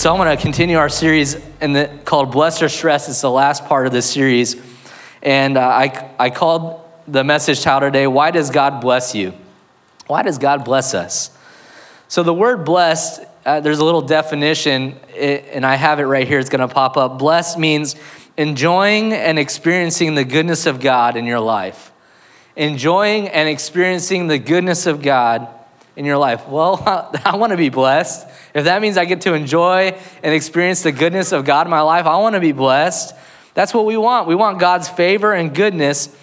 So I'm to continue our series in the, called Blessed or Stressed. It's the last part of this series. And uh, I, I called the message title today, Why Does God Bless You? Why does God bless us? So the word blessed, uh, there's a little definition, and I have it right here. It's going to pop up. Blessed means enjoying and experiencing the goodness of God in your life. Enjoying and experiencing the goodness of God in your life. Well, I want to be blessed. If that means I get to enjoy and experience the goodness of God in my life, I want to be blessed. That's what we want. We want God's favor and goodness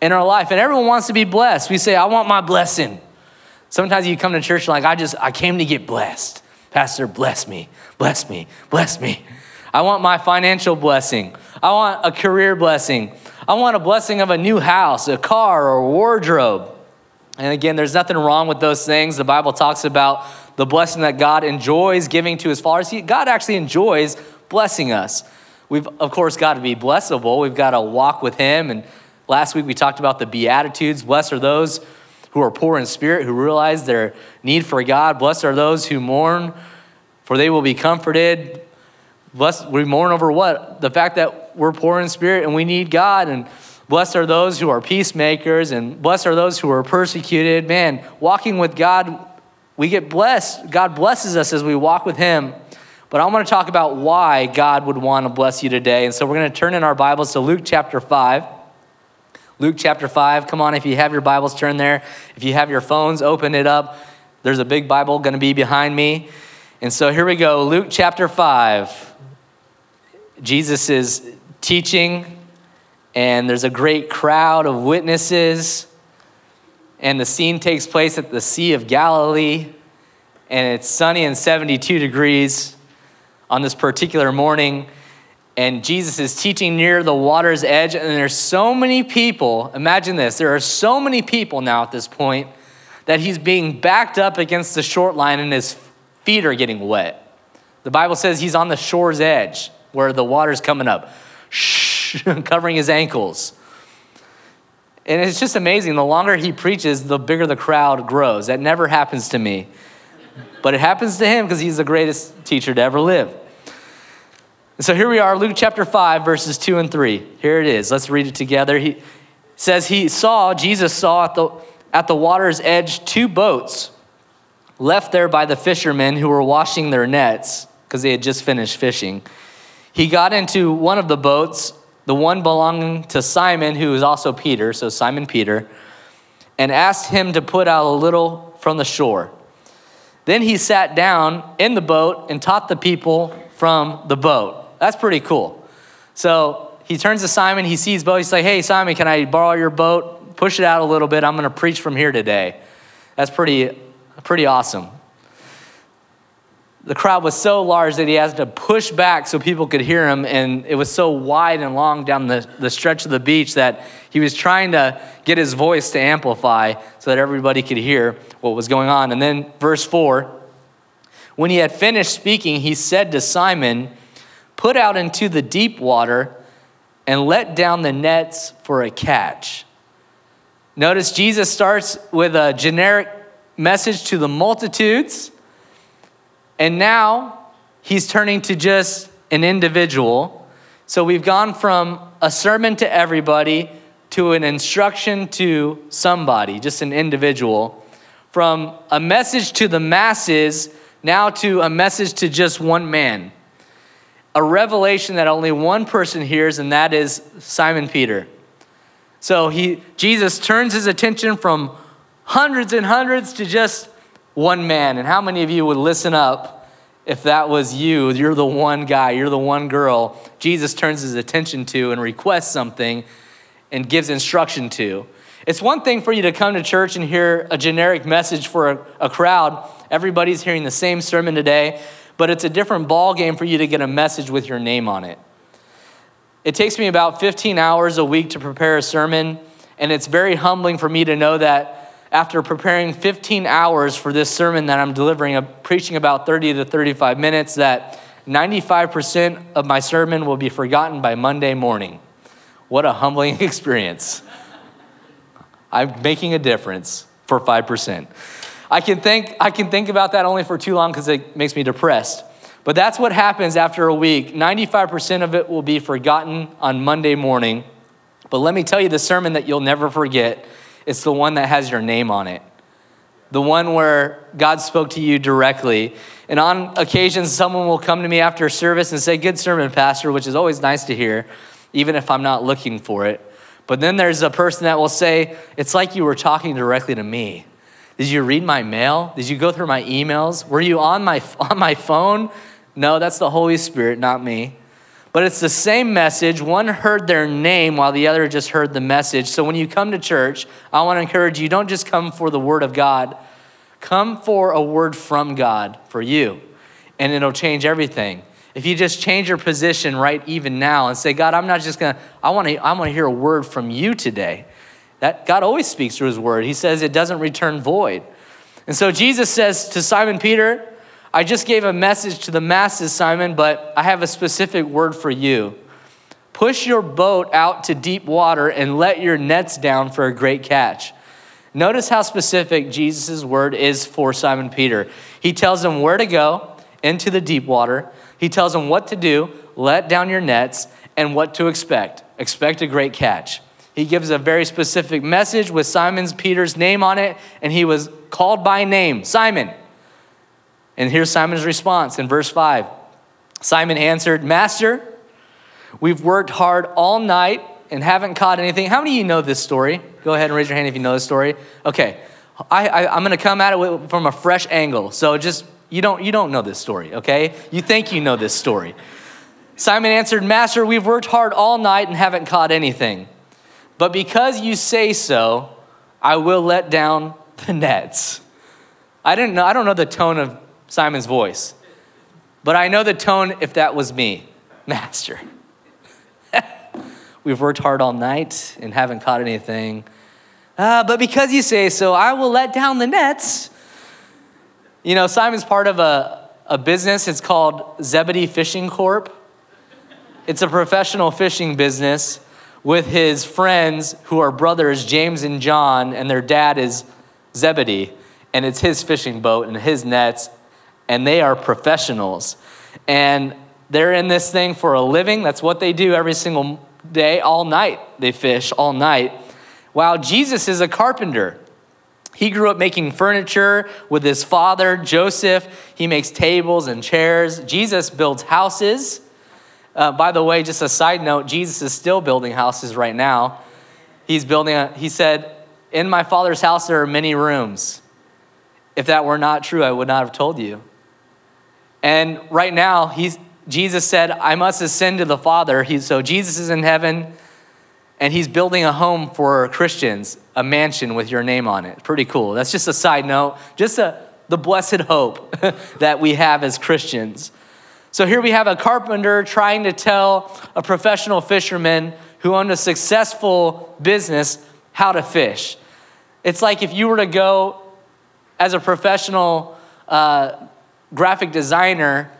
in our life. And everyone wants to be blessed. We say, I want my blessing. Sometimes you come to church like, I just, I came to get blessed. Pastor, bless me, bless me, bless me. I want my financial blessing. I want a career blessing. I want a blessing of a new house, a car, or a wardrobe. And again, there's nothing wrong with those things. The Bible talks about the blessing that God enjoys giving to his followers. God actually enjoys blessing us. We've, of course, got to be blessable. We've got to walk with him. And last week we talked about the Beatitudes. Blessed are those who are poor in spirit, who realize their need for God. Blessed are those who mourn, for they will be comforted. Blessed, we mourn over what? The fact that we're poor in spirit and we need God. And blessed are those who are peacemakers, and blessed are those who are persecuted. Man, walking with God, we get blessed. God blesses us as we walk with Him. But I want to talk about why God would want to bless you today. And so we're going to turn in our Bibles to Luke chapter 5. Luke chapter 5. Come on, if you have your Bibles, turn there. If you have your phones, open it up. There's a big Bible going to be behind me. And so here we go Luke chapter 5. Jesus is teaching, and there's a great crowd of witnesses. And the scene takes place at the Sea of Galilee, and it's sunny and 72 degrees on this particular morning and Jesus is teaching near the water's edge, and there's so many people. Imagine this there are so many people now at this point that he's being backed up against the short line, and his feet are getting wet. The Bible says he's on the shore's edge where the water's coming up, shh, covering his ankles. And it's just amazing. The longer he preaches, the bigger the crowd grows. That never happens to me. But it happens to him because he's the greatest teacher to ever live. And so here we are, Luke chapter 5, verses 2 and 3. Here it is. Let's read it together. He says, He saw, Jesus saw at the, at the water's edge two boats left there by the fishermen who were washing their nets because they had just finished fishing. He got into one of the boats, the one belonging to Simon, who is also Peter, so Simon Peter, and asked him to put out a little from the shore. Then he sat down in the boat and taught the people from the boat. That's pretty cool. So he turns to Simon. He sees boat. He's like, hey, Simon, can I borrow your boat? Push it out a little bit. I'm going to preach from here today. That's pretty, pretty awesome. The crowd was so large that he had to push back so people could hear him, and it was so wide and long down the, the stretch of the beach that he was trying to get his voice to amplify so that everybody could hear what was going on. And then, verse 4 when he had finished speaking, he said to Simon, Put out into the deep water and let down the nets for a catch. Notice Jesus starts with a generic message to the multitudes, and now he's turning to just an individual. So we've gone from a sermon to everybody to an instruction to somebody, just an individual. From a message to the masses now to a message to just one man a revelation that only one person hears, and that is Simon Peter. So he, Jesus turns his attention from hundreds and hundreds to just one man. And how many of you would listen up if that was you? You're the one guy, you're the one girl. Jesus turns his attention to and requests something and gives instruction to. It's one thing for you to come to church and hear a generic message for a, a crowd. Everybody's hearing the same sermon today but it's a different ball game for you to get a message with your name on it. It takes me about 15 hours a week to prepare a sermon, and it's very humbling for me to know that after preparing 15 hours for this sermon that I'm delivering, I'm preaching about 30 to 35 minutes, that 95% of my sermon will be forgotten by Monday morning. What a humbling experience. I'm making a difference for 5%. I can think, I can think about that only for too long because it makes me depressed. But that's what happens after a week. 95% of it will be forgotten on Monday morning. But let me tell you the sermon that you'll never forget. It's the one that has your name on it. The one where God spoke to you directly. And on occasions, someone will come to me after service and say, Good sermon, Pastor, which is always nice to hear, even if I'm not looking for it. But then there's a person that will say, It's like you were talking directly to me. Did you read my mail? Did you go through my emails? Were you on my, on my phone? No, that's the Holy Spirit, not me. But it's the same message. One heard their name while the other just heard the message. So when you come to church, I want to encourage you don't just come for the word of God, come for a word from God for you, and it'll change everything. If you just change your position right even now and say, God, I'm not just going to, I want to I want to hear a word from you today. That God always speaks through his word. He says it doesn't return void. And so Jesus says to Simon Peter, I just gave a message to the masses, Simon, but I have a specific word for you. Push your boat out to deep water and let your nets down for a great catch. Notice how specific Jesus' word is for Simon Peter. He tells him where to go into the deep water, he tells him what to do, let down your nets, and what to expect. Expect a great catch. He gives a very specific message with Simon's Peter's name on it, and he was called by name Simon. And here's Simon's response in verse 5. Simon answered, Master, we've worked hard all night and haven't caught anything. How many of you know this story? Go ahead and raise your hand if you know this story. Okay, I, am going to come at it from a fresh angle. So just, you don't, you don't know this story, okay? You think you know this story. Simon answered, Master, we've worked hard all night and haven't caught anything. But because you say so, I will let down the nets. I didn't know, I don't know the tone of Simon's voice. But I know the tone if that was me, Master. We've worked hard all night and haven't caught anything. Uh, but because you say so, I will let down the nets. You know, Simon's part of a, a business. It's called Zebedee Fishing Corp. It's a professional fishing business with his friends who are brothers, James and John, and their dad is Zebedee. And it's his fishing boat and his nets and they are professionals. And they're in this thing for a living. That's what they do every single day, all night. They fish all night. While Jesus is a carpenter. He grew up making furniture with his father, Joseph. He makes tables and chairs. Jesus builds houses. Uh, by the way, just a side note, Jesus is still building houses right now. He's building a, he said, In my father's house there are many rooms. If that were not true, I would not have told you. And right now, he's, Jesus said, I must ascend to the Father. He, so Jesus is in heaven, and he's building a home for Christians, a mansion with your name on it. Pretty cool. That's just a side note, just a, the blessed hope that we have as Christians. So here we have a carpenter trying to tell a professional fisherman who owned a successful business how to fish. It's like if you were to go as a professional uh, graphic designer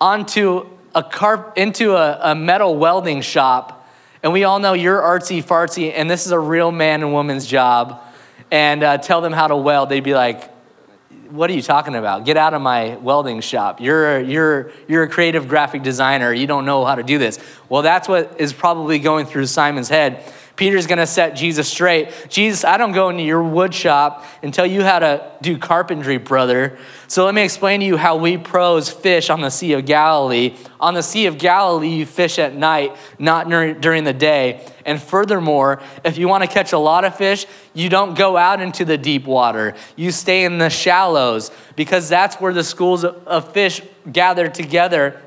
onto a carp into a, a metal welding shop. And we all know you're artsy fartsy and this is a real man and woman's job. And uh, tell them how to weld. They'd be like what are you talking about? Get out of my welding shop. You're, you're, you're a creative graphic designer. You don't know how to do this. Well that's what is probably going through simon's head Peter's going to set Jesus straight. Jesus, I don't go into your wood shop and tell you how to do carpentry, brother. So let me explain to you how we pros fish on the Sea of Galilee. On the Sea of Galilee, you fish at night, not during the day. And furthermore, if you want to catch a lot of fish, you don't go out into the deep water. You stay in the shallows because that's where the schools of fish gather together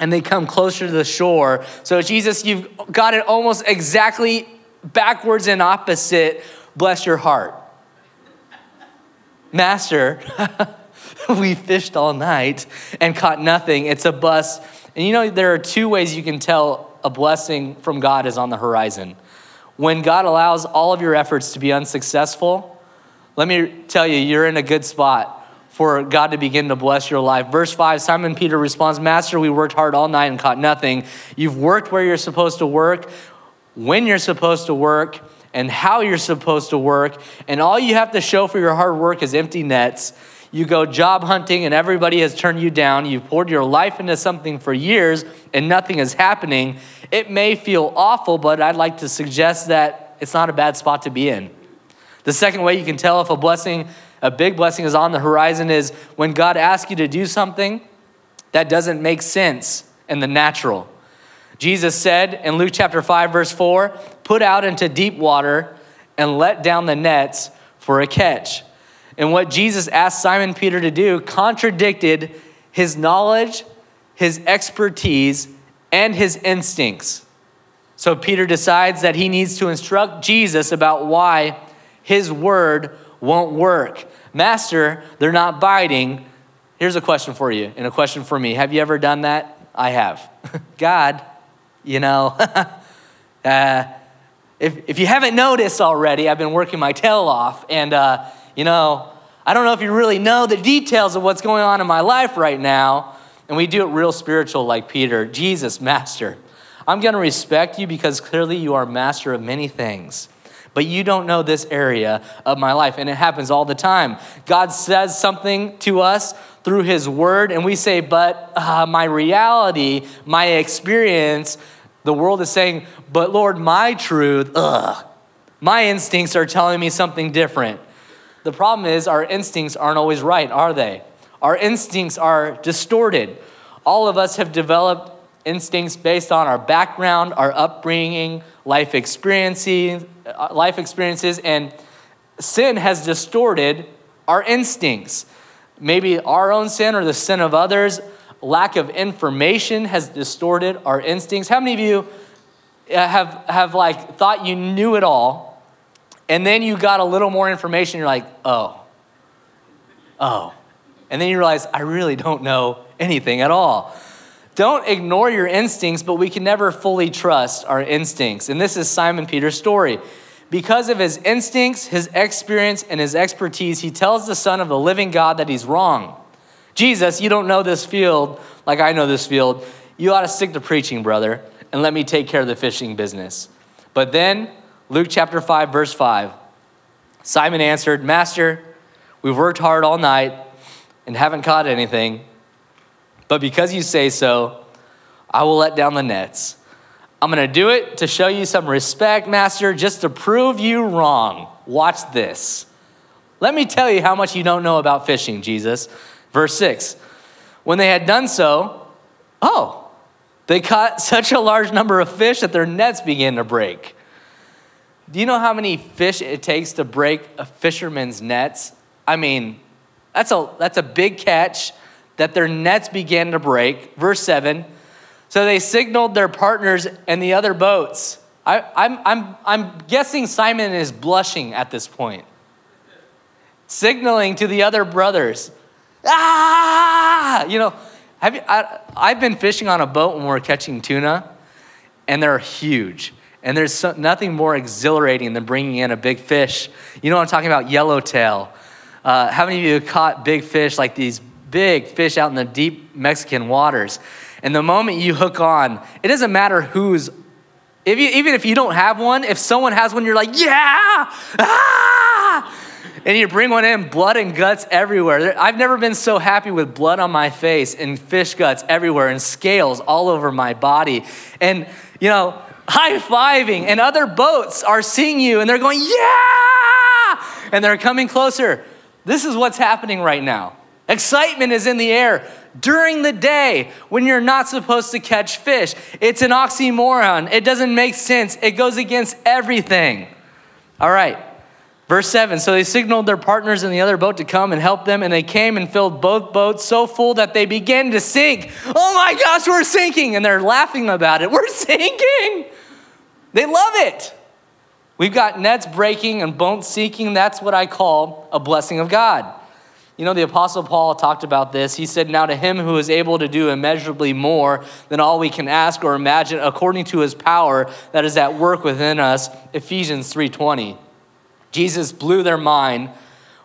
and they come closer to the shore. So, Jesus, you've got it almost exactly backwards and opposite, bless your heart. Master, we fished all night and caught nothing. It's a bust. And you know, there are two ways you can tell a blessing from God is on the horizon. When God allows all of your efforts to be unsuccessful, let me tell you, you're in a good spot for God to begin to bless your life. Verse 5 Simon Peter responds, Master, we worked hard all night and caught nothing. You've worked where you're supposed to work when you're supposed to work and how you're supposed to work. And all you have to show for your hard work is empty nets. you go job hunting and everybody has turned you down, you've poured your life into something for years and nothing is happening, it may feel awful, but I'd like to suggest that it's not a bad spot to be in. The second way you can tell if a blessing, a big blessing, is on the horizon is when God asks you to do something that doesn't make sense in the natural. Jesus said in Luke chapter 5, verse 4 put out into deep water and let down the nets for a catch. And what Jesus asked Simon Peter to do contradicted his knowledge, his expertise, and his instincts. So Peter decides that he needs to instruct Jesus about why his word won't work. Master, they're not biting. Here's a question for you and a question for me. Have you ever done that? I have. God, you know, uh, if, if you haven't noticed already, I've been working my tail off. And, uh, you know, I don't know if you really know the details of what's going on in my life right now. And we do it real spiritual like Peter Jesus, Master. I'm going to respect you because clearly you are master of many things. But you don't know this area of my life. And it happens all the time. God says something to us through his word, and we say, But uh, my reality, my experience, the world is saying, But Lord, my truth, ugh, my instincts are telling me something different. The problem is, our instincts aren't always right, are they? Our instincts are distorted. All of us have developed instincts based on our background, our upbringing, life experiences, uh, life experiences, and sin has distorted our instincts. Maybe our own sin or the sin of others, lack of information has distorted our instincts. How many of you uh, have, have like thought you knew it all and then you got a little more information, you're like, oh, oh. And then you realize, I really don't know anything at all. Don't ignore your instincts, but we can never fully trust our instincts. And this is Simon Peter's story. Because of his instincts, his experience, and his expertise, he tells the Son of the living God that he's wrong. Jesus, you don't know this field like I know this field. You ought to stick to preaching, brother, and let me take care of the fishing business. But then Luke chapter 5, verse 5. Simon answered, Master, we've worked hard all night and haven't caught anything, but because you say so, I will let down the nets. I'm going to do it to show you some respect, Master, just to prove you wrong. Watch this. Let me tell you how much you don't know about fishing, Jesus. Verse 6 When they had done so, oh, they caught such a large number of fish that their nets began to break. Do you know how many fish it takes to break a fisherman's nets? I mean, that's a, that's a big catch that their nets began to break. Verse 7 So they signaled their partners and the other boats. I, I'm, I'm, I'm guessing Simon is blushing at this point, signaling to the other brothers. Ah! You know, have you, I, I've been fishing on a boat when we're catching tuna, and they're huge. And there's so, nothing more exhilarating than bringing in a big fish. You know what I'm talking about? Yellowtail. Uh, how many of you have caught big fish like these big fish out in the deep Mexican waters? And the moment you hook on, it doesn't matter who's, if you, even if you don't have one, if someone has one, you're like, yeah, ah! And you bring one in, blood and guts everywhere. I've never been so happy with blood on my face and fish guts everywhere and scales all over my body. And, you know, high fiving, and other boats are seeing you and they're going, Yeah! And they're coming closer. This is what's happening right now. Excitement is in the air during the day when you're not supposed to catch fish. It's an oxymoron. It doesn't make sense. It goes against everything. All right. Verse 7 So they signaled their partners in the other boat to come and help them, and they came and filled both boats so full that they began to sink. Oh my gosh, we're sinking! And they're laughing about it. We're sinking! They love it. We've got nets breaking and boats sinking. That's what I call a blessing of God. You know, the Apostle Paul talked about this. He said, Now to him who is able to do immeasurably more than all we can ask or imagine, according to his power that is at work within us, Ephesians 3:20. Jesus blew their mind,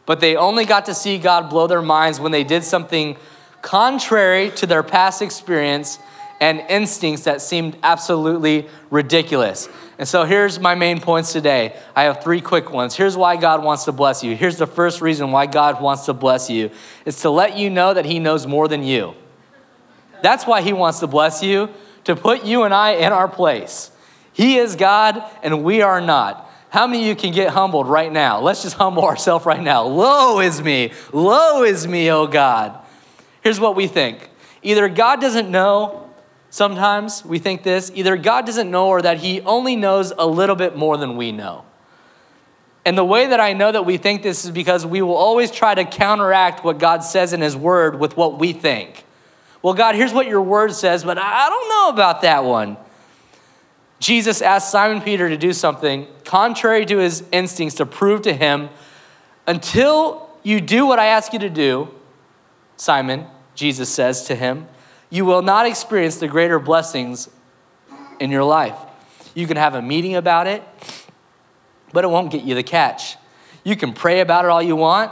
but they only got to see God blow their minds when they did something contrary to their past experience and instincts that seemed absolutely ridiculous. And so here's my main points today. I have three quick ones. Here's why God wants to bless you. Here's the first reason why God wants to bless you. is to let you know that he knows more than you. That's why he wants to bless you, to put you and I in our place. He is God and we are not. How many of you can get humbled right now? Let's just humble ourselves right now. Low is me. Low is me, oh God. Here's what we think either God doesn't know, sometimes we think this, either God doesn't know or that He only knows a little bit more than we know. And the way that I know that we think this is because we will always try to counteract what God says in His Word with what we think. Well, God, here's what your Word says, but I don't know about that one. Jesus asked Simon Peter to do something contrary to his instincts to prove to him until you do what I ask you to do, Simon, Jesus says to him, you will not experience the greater blessings in your life. You can have a meeting about it, but it won't get you the catch. You can pray about it all you want,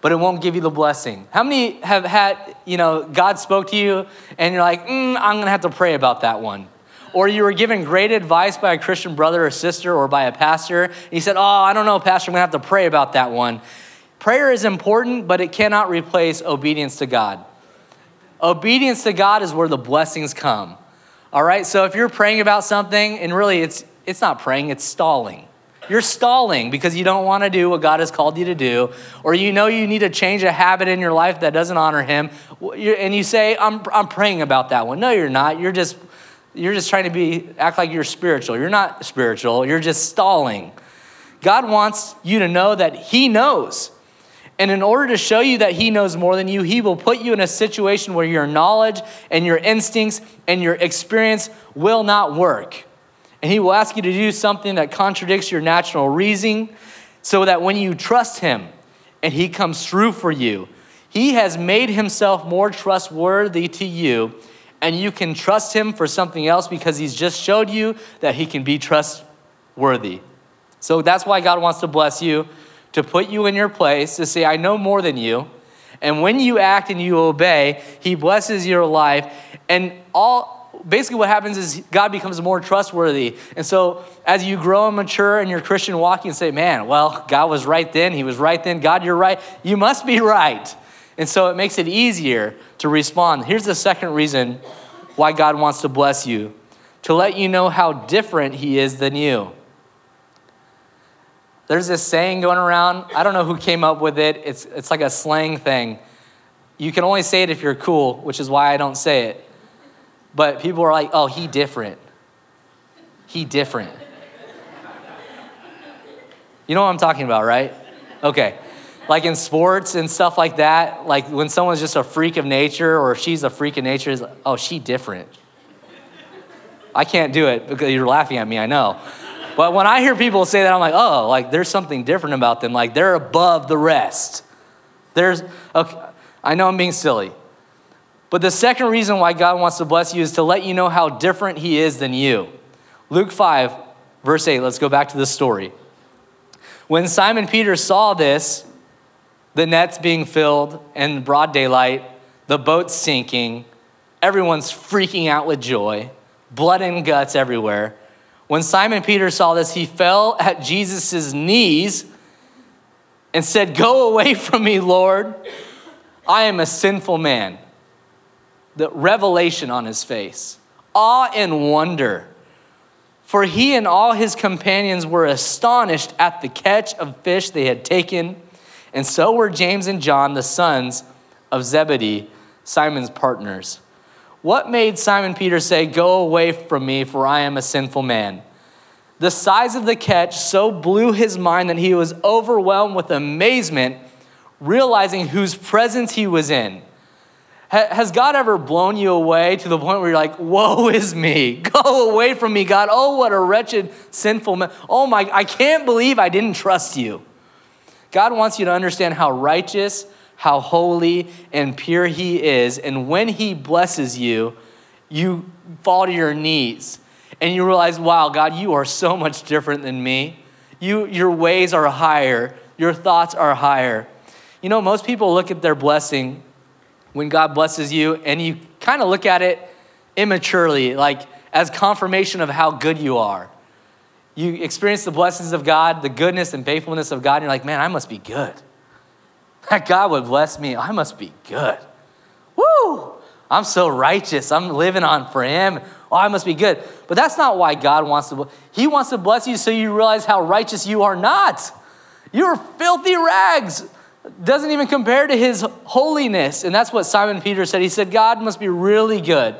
but it won't give you the blessing. How many have had, you know, God spoke to you and you're like, mm, I'm gonna have to pray about that one? Or you were given great advice by a Christian brother or sister or by a pastor, and you said, Oh, I don't know, Pastor, I'm gonna have to pray about that one. Prayer is important, but it cannot replace obedience to God. Obedience to God is where the blessings come. All right, so if you're praying about something, and really it's, it's not praying, it's stalling. You're stalling because you don't want to do what God has called you to do, or you know you need to change a habit in your life that doesn't honor Him, and you say, I'm, I'm praying about that one. No, you're not. You're just you're just trying to be act like you're spiritual. You're not spiritual. You're just stalling. God wants you to know that he knows. And in order to show you that he knows more than you, he will put you in a situation where your knowledge and your instincts and your experience will not work. And he will ask you to do something that contradicts your natural reasoning so that when you trust him and he comes through for you, he has made himself more trustworthy to you and you can trust him for something else because he's just showed you that he can be trustworthy. So that's why God wants to bless you, to put you in your place, to say, I know more than you. And when you act and you obey, he blesses your life. And all basically what happens is God becomes more trustworthy. And so as you grow and mature in your Christian walking and say, man, well, God was right then, he was right then, God, you're right, you must be right. And so it makes it easier to respond. Here's the second reason why God wants to bless you to let you know how different He is than you. There's this saying going around. I don't know who came up with it. It's, it's like a slang thing. You can only say it if you're cool, which is why I don't say it. But people are like, oh, he different. He different. You know what I'm talking about, right? Okay like in sports and stuff like that, like when someone's just a freak of nature or she's a freak of nature, is oh, she different. I can't do it because you're laughing at me, I know. But when I hear people say that, I'm like, oh, like there's something different about them. Like they're above the rest. There's, okay, I know I'm being silly. But the second reason why God wants to bless you is to let you know how different He is than you. Luke 5, verse 8, let's go back to the story. When Simon Peter saw this, the nets being filled in broad daylight, the boat sinking, everyone's freaking out with joy, blood and guts everywhere. When Simon Peter saw this, he fell at Jesus' knees and said, Go away from me, Lord. I am a sinful man. The revelation on his face, awe and wonder. For he and all his companions were astonished at the catch of fish they had taken. And so were James and John, the sons of Zebedee, Simon's partners. What made Simon Peter say, Go away from me, for I am a sinful man? The size of the catch so blew his mind that he was overwhelmed with amazement, realizing whose presence he was in. Has God ever blown you away to the point where you're like, Woe is me. Go away from me, God. Oh, what a wretched, sinful man. Oh, my, I can't believe I didn't trust you. God wants you to understand how righteous, how holy, and pure He is. And when He blesses you, you fall to your knees and you realize, wow, God, you are so much different than me. You, your ways are higher, your thoughts are higher. You know, most people look at their blessing when God blesses you, and you kind of look at it immaturely, like as confirmation of how good you are. You experience the blessings of God, the goodness and faithfulness of God, and you're like, man, I must be good. That God would bless me. I must be good. Woo! I'm so righteous. I'm living on for Him. Oh, I must be good. But that's not why God wants to. He wants to bless you so you realize how righteous you are not. You're filthy rags. Doesn't even compare to His holiness. And that's what Simon Peter said. He said, God must be really good.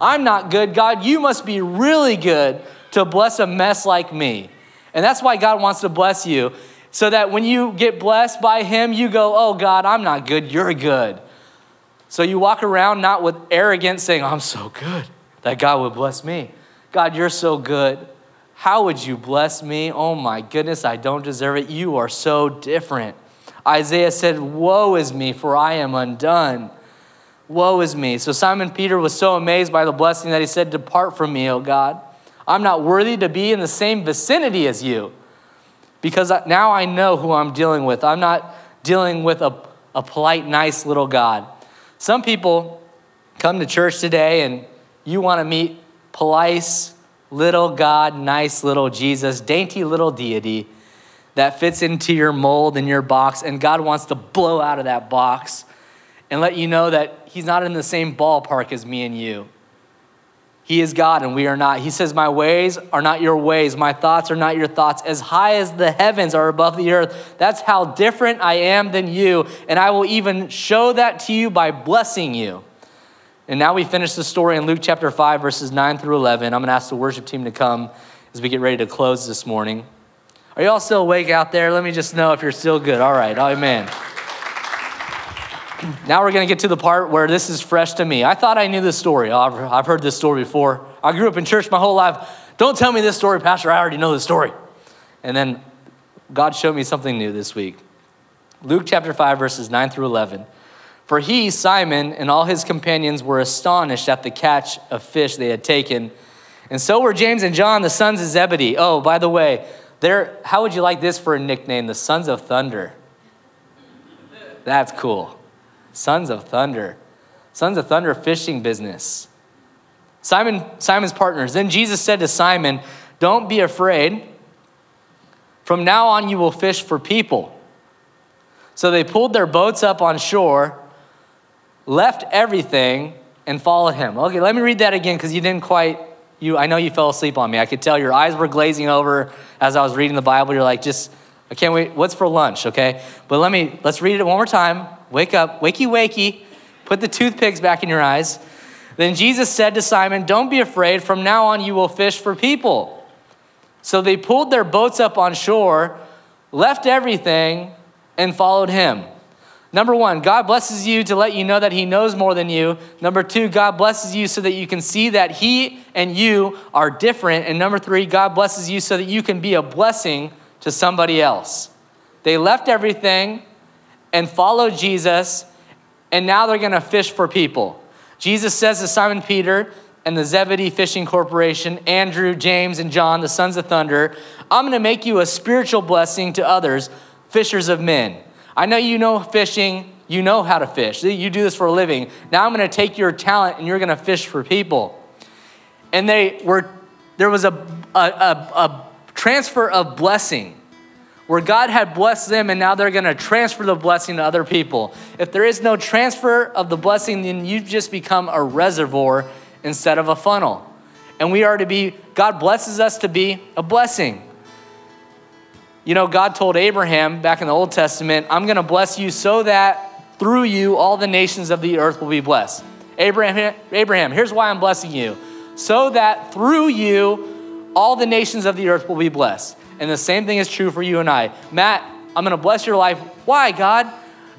I'm not good. God, you must be really good to bless a mess like me. And that's why God wants to bless you. So that when you get blessed by Him, you go, Oh, God, I'm not good. You're good. So you walk around not with arrogance saying, I'm so good that God would bless me. God, you're so good. How would you bless me? Oh my goodness, I don't deserve it. You are so different. Isaiah said, Woe is me, for I am undone. Woe is me. So Simon Peter was so amazed by the blessing that he said, Depart from me, O God. I'm not worthy to be in the same vicinity as you because now I know who I'm dealing with. I'm not dealing with a, a polite, nice little God. Some people come to church today and you want to meet polite, little God, nice little Jesus, dainty little deity that fits into your mold and your box, and God wants to blow out of that box and let you know that He's not in the same ballpark as me and you. He is God and we are not. He says, My ways are not your ways, my thoughts are not your thoughts. As high as the heavens are above the earth, that's how different I am than you. And I will even show that to you by blessing you. And now we finish the story in Luke chapter 5, verses 9 through 11. I'm going to ask the worship team to come as we get ready to close this morning. Are you all still awake out there? Let me just know if you're still good. All right, amen. Now we're going to get to the part where this is fresh to me. I thought I knew this story. I've heard this story before. I grew up in church my whole life. Don't tell me this story, Pastor. I already know the story. And then God showed me something new this week. Luke chapter 5, verses 9 through 11. For he, Simon, and all his companions were astonished at the catch of fish they had taken. And so were James and John, the sons of Zebedee. Oh, by the way, how would you like this for a nickname? The Sons of Thunder. That's cool. Sons of Thunder. Sons of Thunder fishing business. Simon, Simon's partners. Then Jesus said to Simon, Don't be afraid. From now on, you will fish for people. So they pulled their boats up on shore, left everything, and followed him. Okay, let me read that again because you didn't quite, you, I know you fell asleep on me. I could tell your eyes were glazing over as I was reading the Bible. You're like, just, I can't wait. What's for lunch, okay? But let me, let's read it one more time. Wake up, wakey, wakey. Put the toothpicks back in your eyes. Then Jesus said to Simon, Don't be afraid. From now on, you will fish for people. So they pulled their boats up on shore, left everything, and followed him. Number one, God blesses you to let you know that He knows more than you. Number two, God blesses you so that you can see that He and you are different. And number three, God blesses you so that you can be a blessing to somebody else. They left everything, and follow Jesus, and now they're to fish for people. Jesus says to Simon Peter and the Zebedee Fishing Corporation, Andrew, James, and John, the sons of thunder, I'm to make you a spiritual blessing to others, fishers of men. I know you know fishing, you know how to fish. You do this for a living. Now I'm to take your talent and you're to fish for people. And they were there was a, a, a, a transfer of blessing where God had blessed them and now they're going to transfer the blessing to other people. If there is no transfer of the blessing, then you've just become a reservoir instead of a funnel. And we are to be, God blesses us to be a blessing. You know, God told Abraham back in the Old Testament, I'm going to bless you so that through you all the nations of the earth will be blessed. Abraham, Abraham, here's why I'm blessing you. So that through you all the nations of the earth will be blessed. And the same thing is true for you and I. Matt, I'm to bless your life. Why, God?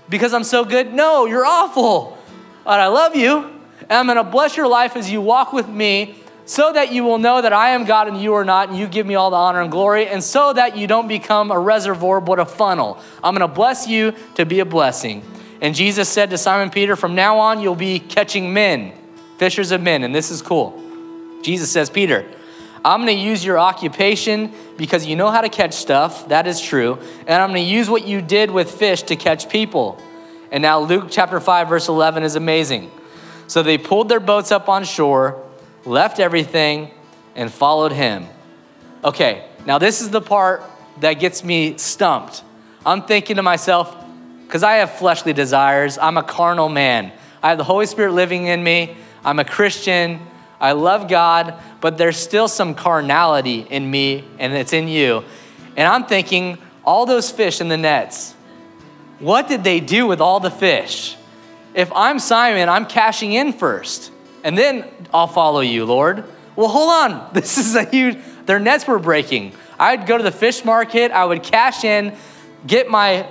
Because I'm so good? No, you're awful. But I love you. And I'm to bless your life as you walk with me so that you will know that I am God and you are not, and you give me all the honor and glory, and so that you don't become a reservoir but a funnel. I'm to bless you to be a blessing. And Jesus said to Simon Peter, From now on, you'll be catching men, fishers of men. And this is cool. Jesus says, Peter, I'm going to use your occupation because you know how to catch stuff. That is true. And I'm going to use what you did with fish to catch people. And now Luke chapter 5 verse 11 is amazing. So they pulled their boats up on shore, left everything, and followed him. Okay, now this is the part that gets me stumped. I'm thinking to myself, because I have fleshly desires, I'm a carnal man. I have the Holy Spirit living in me, I'm a Christian, I love God, but there's still some carnality in me, and it's in you. And I'm thinking, all those fish in the nets, what did they do with all the fish? If I'm Simon, I'm cashing in first, and then I'll follow you, Lord. Well, hold on. This is a huge, their nets were breaking. I'd go to the fish market, I would cash in, get my,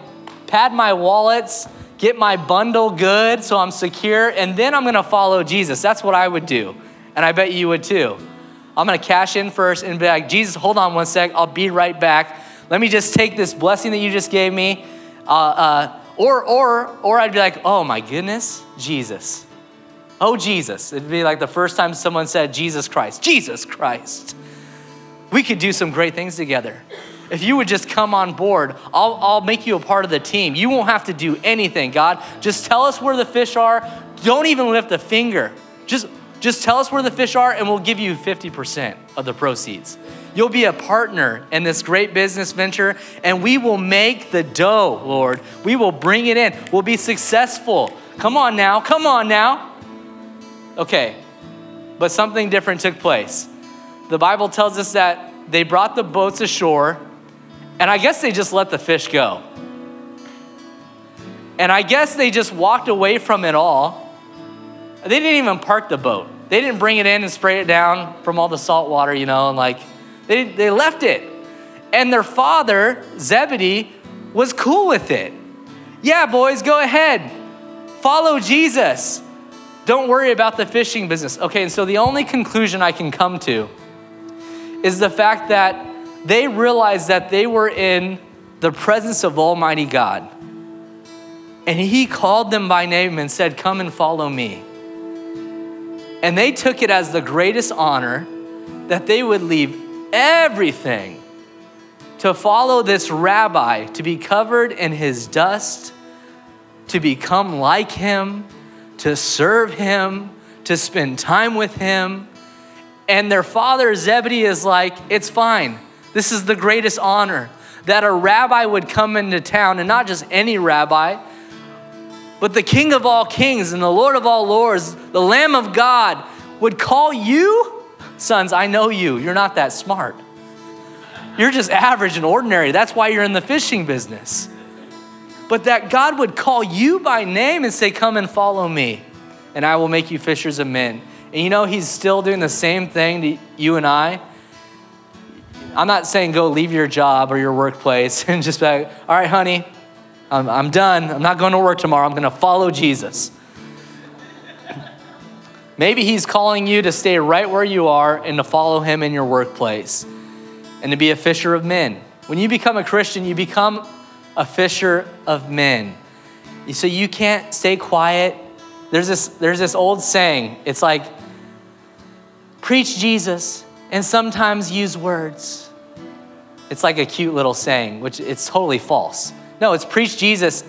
pad my wallets, get my bundle good so I'm secure, and then I'm gonna follow Jesus. That's what I would do. And I bet you would too. I'm gonna cash in first and be like, Jesus, hold on one sec, I'll be right back. Let me just take this blessing that you just gave me. Uh, uh, or, or, or I'd be like, oh my goodness, Jesus. Oh, Jesus. It'd be like the first time someone said, Jesus Christ, Jesus Christ. We could do some great things together. If you would just come on board, I'll, I'll make you a part of the team. You won't have to do anything, God. Just tell us where the fish are. Don't even lift a finger. Just, just tell us where the fish are, and we'll give you 50% of the proceeds. You'll be a partner in this great business venture, and we will make the dough, Lord. We will bring it in. We'll be successful. Come on now. Come on now. Okay, but something different took place. The Bible tells us that they brought the boats ashore, and I guess they just let the fish go. And I guess they just walked away from it all. They didn't even park the boat. They didn't bring it in and spray it down from all the salt water, you know, and like they, they left it. And their father, Zebedee, was cool with it. Yeah, boys, go ahead. Follow Jesus. Don't worry about the fishing business. Okay, and so the only conclusion I can come to is the fact that they realized that they were in the presence of Almighty God. And He called them by name and said, Come and follow me. And they took it as the greatest honor that they would leave everything to follow this rabbi, to be covered in his dust, to become like him, to serve him, to spend time with him. And their father, Zebedee, is like, It's fine. This is the greatest honor that a rabbi would come into town, and not just any rabbi, but the King of all kings and the Lord of all lords, the Lamb of God, would call you Sons, I know you. You're not that smart. You're just average and ordinary. That's why you're in the fishing business. But that God would call you by name and say, Come and follow me, and I will make you fishers of men. And you know, He's still doing the same thing to you and I. I'm not saying go leave your job or your workplace and just be like, All right, honey, I'm, I'm done. I'm not going to work tomorrow. I'm going to follow Jesus. Maybe He's calling you to stay right where you are and to follow Him in your workplace and to be a fisher of men. When you become a Christian, you become a fisher of men. So you can't stay quiet. There's this, there's this old saying it's like, preach Jesus and sometimes use words. It's like a cute little saying, which it's totally false. No, it's preach Jesus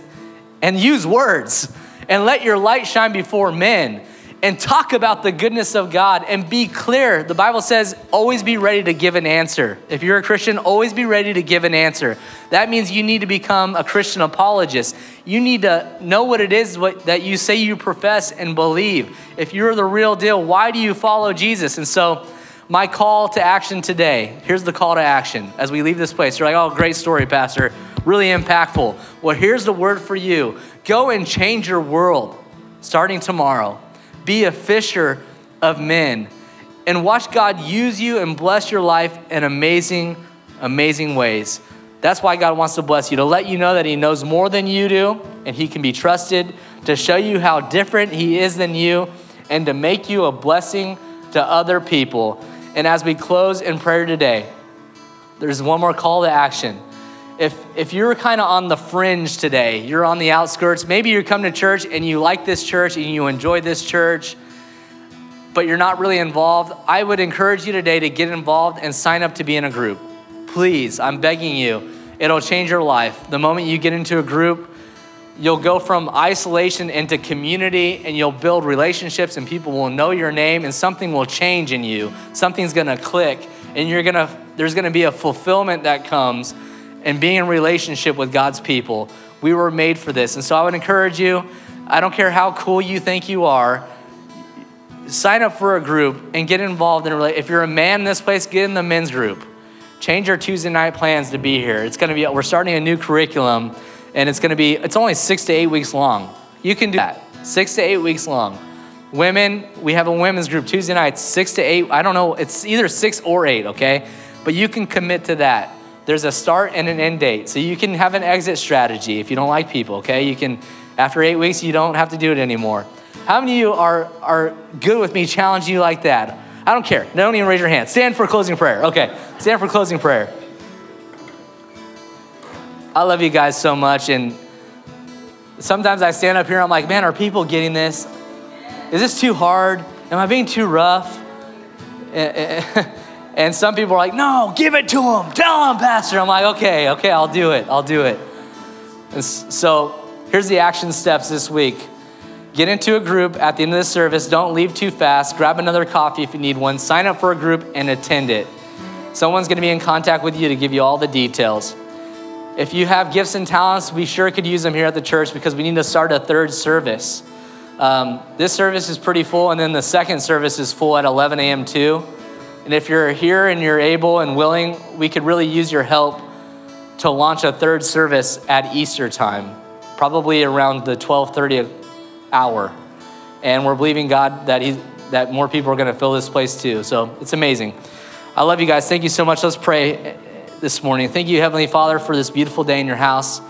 and use words and let your light shine before men and talk about the goodness of God and be clear. The Bible says, always be ready to give an answer. If you're a Christian, always be ready to give an answer. That means you need to become a Christian apologist. You need to know what it is what, that you say you profess and believe. If you're the real deal, why do you follow Jesus? And so, my call to action today here's the call to action as we leave this place. You're like, oh, great story, Pastor. Really impactful. Well, here's the word for you go and change your world starting tomorrow. Be a fisher of men and watch God use you and bless your life in amazing, amazing ways. That's why God wants to bless you, to let you know that He knows more than you do and He can be trusted, to show you how different He is than you, and to make you a blessing to other people. And as we close in prayer today, there's one more call to action. If, if you're kind of on the fringe today, you're on the outskirts, maybe you come to church and you like this church and you enjoy this church, but you're not really involved, I would encourage you today to get involved and sign up to be in a group. Please, I'm begging you. It'll change your life. The moment you get into a group, You'll go from isolation into community and you'll build relationships and people will know your name and something will change in you. Something's gonna click and you're gonna, there's gonna be a fulfillment that comes and being in relationship with God's people. We were made for this. And so I would encourage you, I don't care how cool you think you are, sign up for a group and get involved in a. If you're a man in this place, get in the men's group. Change your Tuesday night plans to be here. It's gonna be, we're starting a new curriculum and it's going to be it's only six to eight weeks long. You can do that. Six to eight weeks long. Women we have a women's group tuesday nights six to eight i don't know it's either six or eight okay? But you can commit to that. There's a start and an end date. So you can have an exit strategy if you don't like people okay? You can after eight weeks you don't have to do it anymore. How many of you are are good with me challenging you like that? I don't care. Don't even raise your hand. Stand for closing prayer. Okay stand for closing prayer I love you guys so much. And sometimes I stand up here, I'm like, man, are people getting this? Is this too hard? Am I being too rough? And some people are like, no, give it to them. Tell them, Pastor. I'm like, okay, okay, I'll do it. I'll do it. And so here's the action steps this week get into a group at the end of the service. Don't leave too fast. Grab another coffee if you need one. Sign up for a group and attend it. Someone's going to be in contact with you to give you all the details. If you have gifts and talents, we sure could use them here at the church because we need to start a third service. Um, this service is pretty full, and then the second service is full at 11 a.m. too. And if you're here and you're able and willing, we could really use your help to launch a third service at Easter time, probably around the 12:30 hour. And we're believing God that he that more people are going to fill this place too. So it's amazing. I love you guys. Thank you so much. Let's pray this morning. Thank you, Heavenly Father, for this beautiful day in your house.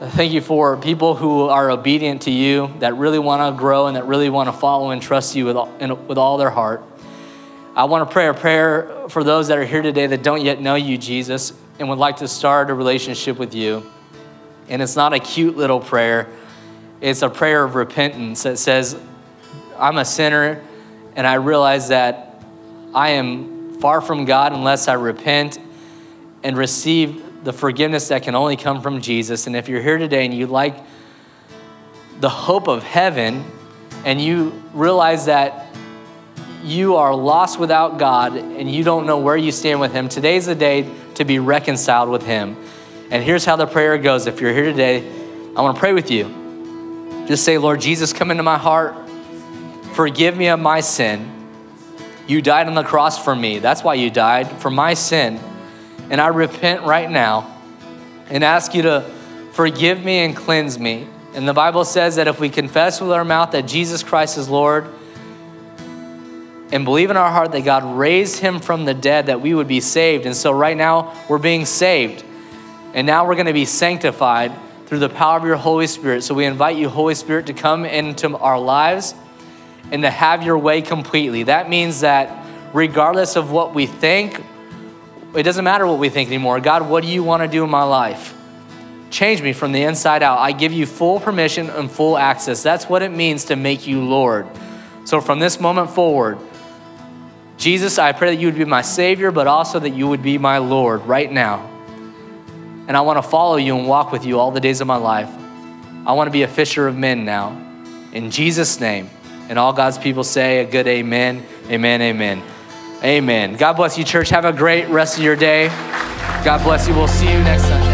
Thank you for people who are obedient to you, that really want to grow and that really want to follow and trust you with all, with all their heart. I want to pray a prayer for those that are here today that don't yet know you, Jesus, and would like to start a relationship with you. And it's not a cute little prayer, it's a prayer of repentance that says, I'm a sinner and I realize that I am far from God unless I repent and receive the forgiveness that can only come from Jesus. And if you're here today and you like the hope of heaven and you realize that you are lost without God and you don't know where you stand with Him, today's the day to be reconciled with Him. And here's how the prayer goes. If you're here today, I want to pray with you. Just say, Lord Jesus, come into my heart. Forgive me of my sin. You died on the cross for me. That's why you died, for my sin. And I repent right now and ask you to forgive me and cleanse me. And the Bible says that if we confess with our mouth that Jesus Christ is Lord and believe in our heart that God raised him from the dead, that we would be saved. And so right now, we're being saved. And now we're going to be sanctified through the power of your Holy Spirit. So we invite you, Holy Spirit, to come into our lives and to have your way completely. That means that regardless of what we think it doesn't matter what we think anymore. God, what do you want to do in my life? Change me from the inside out. I give you full permission and full access. That's what it means to make you Lord. So from this moment forward, Jesus, I pray that you would be my Savior, but also that you would be my Lord right now. And I want to follow you and walk with you all the days of my life. I want to be a fisher of men now. In Jesus' name. And all God's people say a good amen, amen, amen. Amen. God bless you, church. Have a great rest of your day. God bless you. We'll see you next Sunday.